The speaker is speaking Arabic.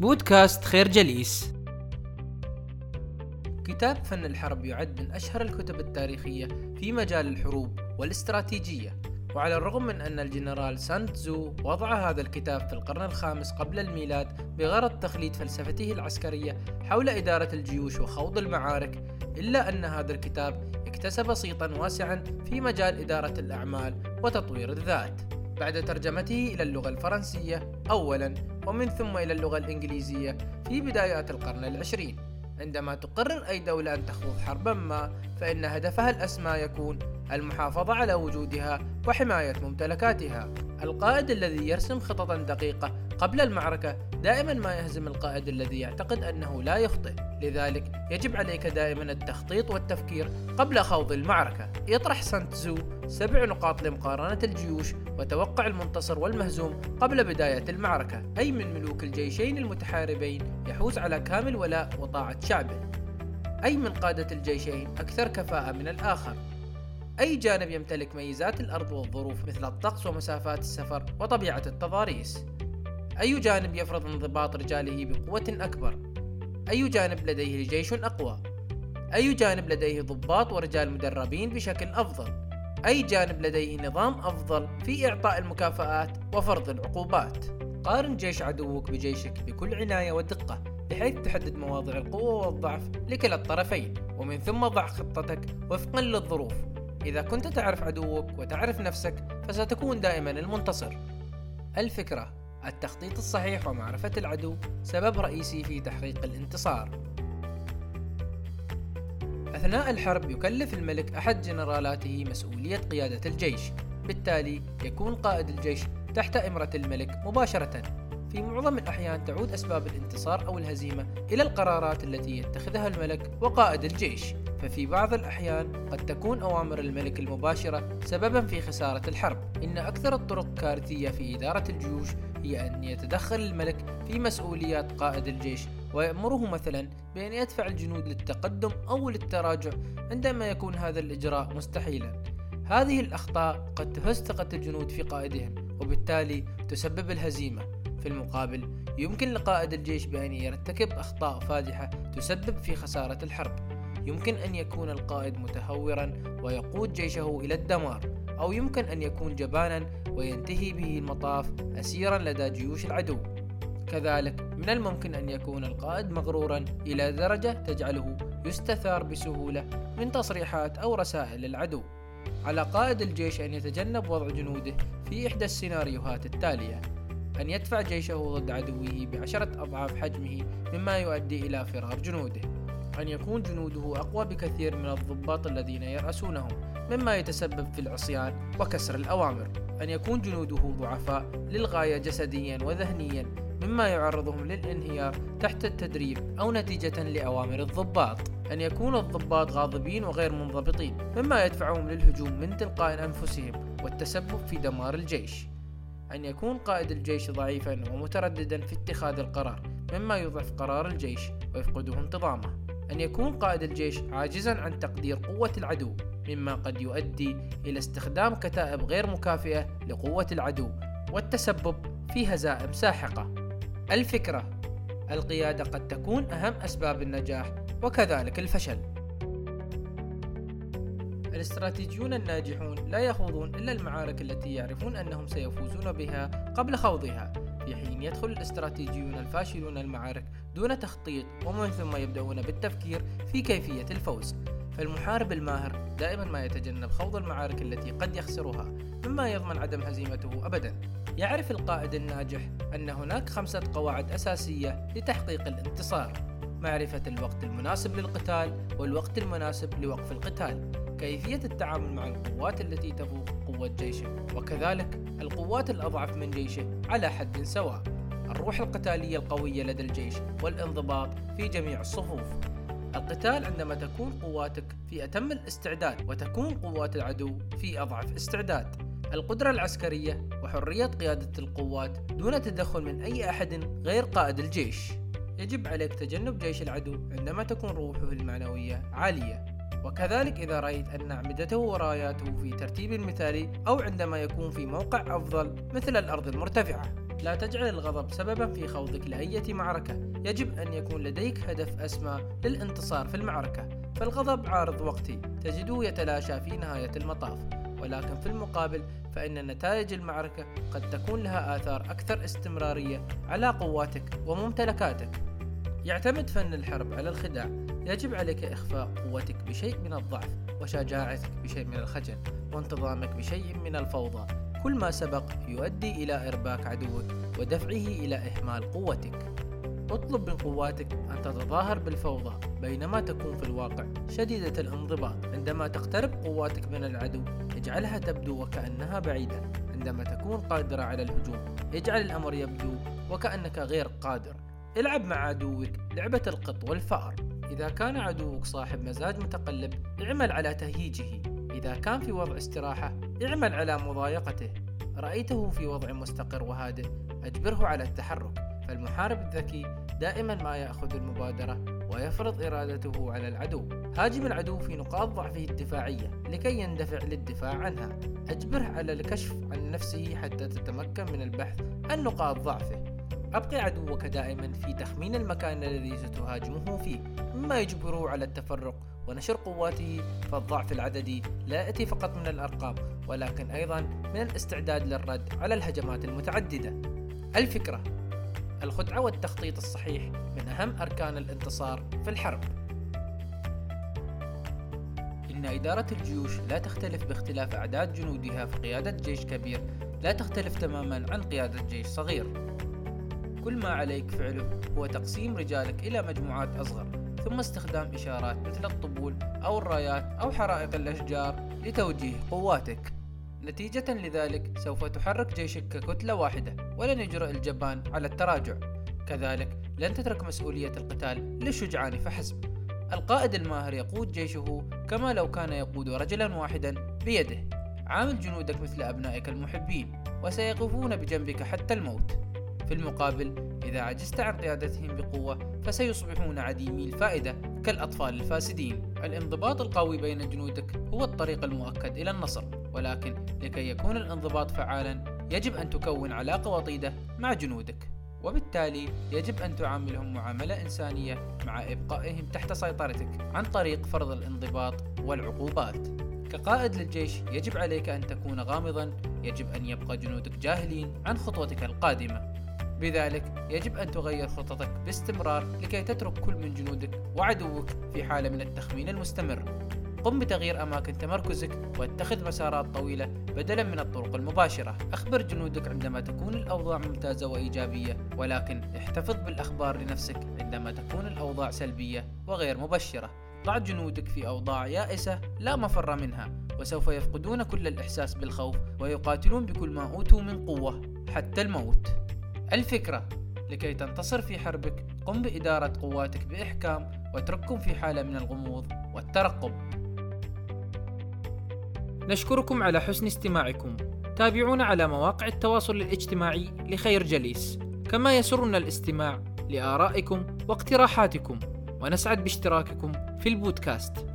بودكاست خير جليس. كتاب فن الحرب يعد من أشهر الكتب التاريخية في مجال الحروب والاستراتيجية وعلى الرغم من أن الجنرال سانتزو وضع هذا الكتاب في القرن الخامس قبل الميلاد بغرض تخليد فلسفته العسكرية حول إدارة الجيوش وخوض المعارك إلا أن هذا الكتاب اكتسب صيتا واسعا في مجال إدارة الأعمال وتطوير الذات. بعد ترجمته إلى اللغة الفرنسية أولا ومن ثم إلى اللغة الإنجليزية في بدايات القرن العشرين. عندما تقرر أي دولة أن تخوض حربا ما فإن هدفها الأسمى يكون المحافظة على وجودها وحماية ممتلكاتها. القائد الذي يرسم خططا دقيقة قبل المعركة دائما ما يهزم القائد الذي يعتقد أنه لا يخطئ. لذلك يجب عليك دائما التخطيط والتفكير قبل خوض المعركة. يطرح سانتزو سبع نقاط لمقارنة الجيوش وتوقع المنتصر والمهزوم قبل بداية المعركة. أي من ملوك الجيشين المتحاربين يحوز على كامل ولاء وطاعة شعبه. أي من قادة الجيشين أكثر كفاءة من الآخر. أي جانب يمتلك ميزات الأرض والظروف مثل الطقس ومسافات السفر وطبيعة التضاريس. أي جانب يفرض انضباط رجاله بقوة أكبر؟ أي جانب لديه جيش أقوى أي جانب لديه ضباط ورجال مدربين بشكل أفضل؟ أي جانب لديه نظام أفضل في إعطاء المكافآت وفرض العقوبات؟ قارن جيش عدوك بجيشك بكل عناية ودقة بحيث تحدد مواضع القوة والضعف لكلا الطرفين ومن ثم ضع خطتك وفقا للظروف. إذا كنت تعرف عدوك وتعرف نفسك فستكون دائما المنتصر. الفكرة التخطيط الصحيح ومعرفة العدو سبب رئيسي في تحقيق الانتصار. أثناء الحرب يكلف الملك أحد جنرالاته مسؤولية قيادة الجيش. بالتالي يكون قائد الجيش تحت إمرة الملك مباشرة. في معظم الأحيان تعود أسباب الانتصار أو الهزيمة إلى القرارات التي يتخذها الملك وقائد الجيش. ففي بعض الأحيان قد تكون أوامر الملك المباشرة سببا في خسارة الحرب. إن أكثر الطرق كارثية في إدارة الجيوش هي أن يتدخل الملك في مسؤوليات قائد الجيش ويأمره مثلا بأن يدفع الجنود للتقدم أو للتراجع عندما يكون هذا الإجراء مستحيلا. هذه الأخطاء قد تهز ثقة الجنود في قائدهم وبالتالي تسبب الهزيمة. في المقابل يمكن لقائد الجيش بأن يرتكب أخطاء فادحة تسبب في خسارة الحرب. يمكن أن يكون القائد متهورا ويقود جيشه إلى الدمار أو يمكن أن يكون جبانا وينتهي به المطاف أسيرا لدى جيوش العدو. كذلك من الممكن أن يكون القائد مغرورا إلى درجة تجعله يستثار بسهولة من تصريحات أو رسائل العدو. على قائد الجيش أن يتجنب وضع جنوده في إحدى السيناريوهات التالية. أن يدفع جيشه ضد عدوه بعشرة أضعاف حجمه مما يؤدي إلى فرار جنوده. أن يكون جنوده أقوى بكثير من الضباط الذين يرأسونهم مما يتسبب في العصيان وكسر الأوامر. أن يكون جنوده ضعفاء للغاية جسديا وذهنيا مما يعرضهم للانهيار تحت التدريب أو نتيجة لأوامر الضباط. أن يكون الضباط غاضبين وغير منضبطين مما يدفعهم للهجوم من تلقاء أنفسهم والتسبب في دمار الجيش. أن يكون قائد الجيش ضعيفا ومترددا في اتخاذ القرار مما يضعف قرار الجيش ويفقده انتظامه أن يكون قائد الجيش عاجزا عن تقدير قوة العدو مما قد يؤدي إلى استخدام كتائب غير مكافئة لقوة العدو والتسبب في هزائم ساحقة. الفكرة القيادة قد تكون أهم أسباب النجاح وكذلك الفشل. الاستراتيجيون الناجحون لا يخوضون إلا المعارك التي يعرفون أنهم سيفوزون بها قبل خوضها. في حين يدخل الاستراتيجيون الفاشلون المعارك دون تخطيط ومن ثم يبدأون بالتفكير في كيفية الفوز. فالمحارب الماهر دائما ما يتجنب خوض المعارك التي قد يخسرها مما يضمن عدم هزيمته أبدا. يعرف القائد الناجح أن هناك خمسة قواعد أساسية لتحقيق الانتصار معرفة الوقت المناسب للقتال والوقت المناسب لوقف القتال. كيفية التعامل مع القوات التي تفوق قوة جيشه وكذلك القوات الأضعف من جيشه على حد سواء. الروح القتالية القوية لدى الجيش والانضباط في جميع الصفوف. القتال عندما تكون قواتك في أتم الاستعداد وتكون قوات العدو في أضعف استعداد. القدرة العسكرية وحرية قيادة القوات دون تدخل من أي أحد غير قائد الجيش. يجب عليك تجنب جيش العدو عندما تكون روحه المعنوية عالية. وكذلك إذا رأيت أن أعمدته وراياته في ترتيب مثالي أو عندما يكون في موقع أفضل مثل الأرض المرتفعة. لا تجعل الغضب سببا في خوضك لأية معركة. يجب أن يكون لديك هدف أسمى للانتصار في المعركة. فالغضب عارض وقتي. تجده يتلاشى في نهاية المطاف. ولكن في المقابل فإن نتائج المعركة قد تكون لها آثار أكثر استمرارية على قواتك وممتلكاتك. يعتمد فن الحرب على الخداع. يجب عليك إخفاء قوتك بشيء من الضعف وشجاعتك بشيء من الخجل وانتظامك بشيء من الفوضى. كل ما سبق يؤدي إلى إرباك عدوك ودفعه إلى إهمال قوتك. اطلب من قواتك أن تتظاهر بالفوضى بينما تكون في الواقع شديدة الانضباط. عندما تقترب قواتك من العدو اجعلها تبدو وكأنها بعيدة. عندما تكون قادرة على الهجوم اجعل الأمر يبدو وكأنك غير قادر. العب مع عدوك لعبة القط والفأر. إذا كان عدوك صاحب مزاج متقلب اعمل على تهييجه. إذا كان في وضع استراحة اعمل على مضايقته. رأيته في وضع مستقر وهادئ أجبره على التحرك. فالمحارب الذكي دائما ما يأخذ المبادرة ويفرض إرادته على العدو. هاجم العدو في نقاط ضعفه الدفاعية لكي يندفع للدفاع عنها. أجبره على الكشف عن نفسه حتى تتمكن من البحث عن نقاط ضعفه. أبقي عدوك دائما في تخمين المكان الذي ستهاجمه فيه مما يجبره على التفرق ونشر قواته فالضعف العددي لا يأتي فقط من الأرقام ولكن أيضا من الاستعداد للرد على الهجمات المتعددة الفكرة الخدعة والتخطيط الصحيح من أهم أركان الانتصار في الحرب. إن إدارة الجيوش لا تختلف باختلاف أعداد جنودها فقيادة جيش كبير لا تختلف تماما عن قيادة جيش صغير. كل ما عليك فعله هو تقسيم رجالك إلى مجموعات أصغر ثم استخدام إشارات مثل الطبول أو الرايات أو حرائق الأشجار لتوجيه قواتك. نتيجة لذلك سوف تحرك جيشك ككتلة واحدة ولن يجرؤ الجبان على التراجع. كذلك لن تترك مسؤولية القتال للشجعان فحسب. القائد الماهر يقود جيشه كما لو كان يقود رجلا واحدا بيده. عامل جنودك مثل أبنائك المحبين وسيقفون بجنبك حتى الموت. في المقابل إذا عجزت عن قيادتهم بقوة فسيصبحون عديمي الفائدة كالأطفال الفاسدين. الانضباط القوي بين جنودك هو الطريق المؤكد إلى النصر ولكن لكي يكون الانضباط فعالا يجب أن تكون علاقة وطيدة مع جنودك. وبالتالي يجب أن تعاملهم معاملة إنسانية مع إبقائهم تحت سيطرتك عن طريق فرض الانضباط والعقوبات. كقائد للجيش يجب عليك أن تكون غامضا يجب أن يبقى جنودك جاهلين عن خطوتك القادمة. بذلك يجب أن تغير خططك باستمرار لكي تترك كل من جنودك وعدوك في حالة من التخمين المستمر. قم بتغيير أماكن تمركزك واتخذ مسارات طويلة بدلا من الطرق المباشرة. أخبر جنودك عندما تكون الأوضاع ممتازة وإيجابية ولكن احتفظ بالأخبار لنفسك عندما تكون الأوضاع سلبية وغير مبشرة. ضع جنودك في أوضاع يائسة لا مفر منها وسوف يفقدون كل الإحساس بالخوف ويقاتلون بكل ما أوتوا من قوة حتى الموت. الفكرة. لكي تنتصر في حربك قم بإدارة قواتك بإحكام واترككم في حالة من الغموض والترقب. نشكركم على حسن استماعكم. تابعونا على مواقع التواصل الاجتماعي لخير جليس. كما يسرنا الاستماع لآرائكم واقتراحاتكم. ونسعد باشتراككم في البودكاست.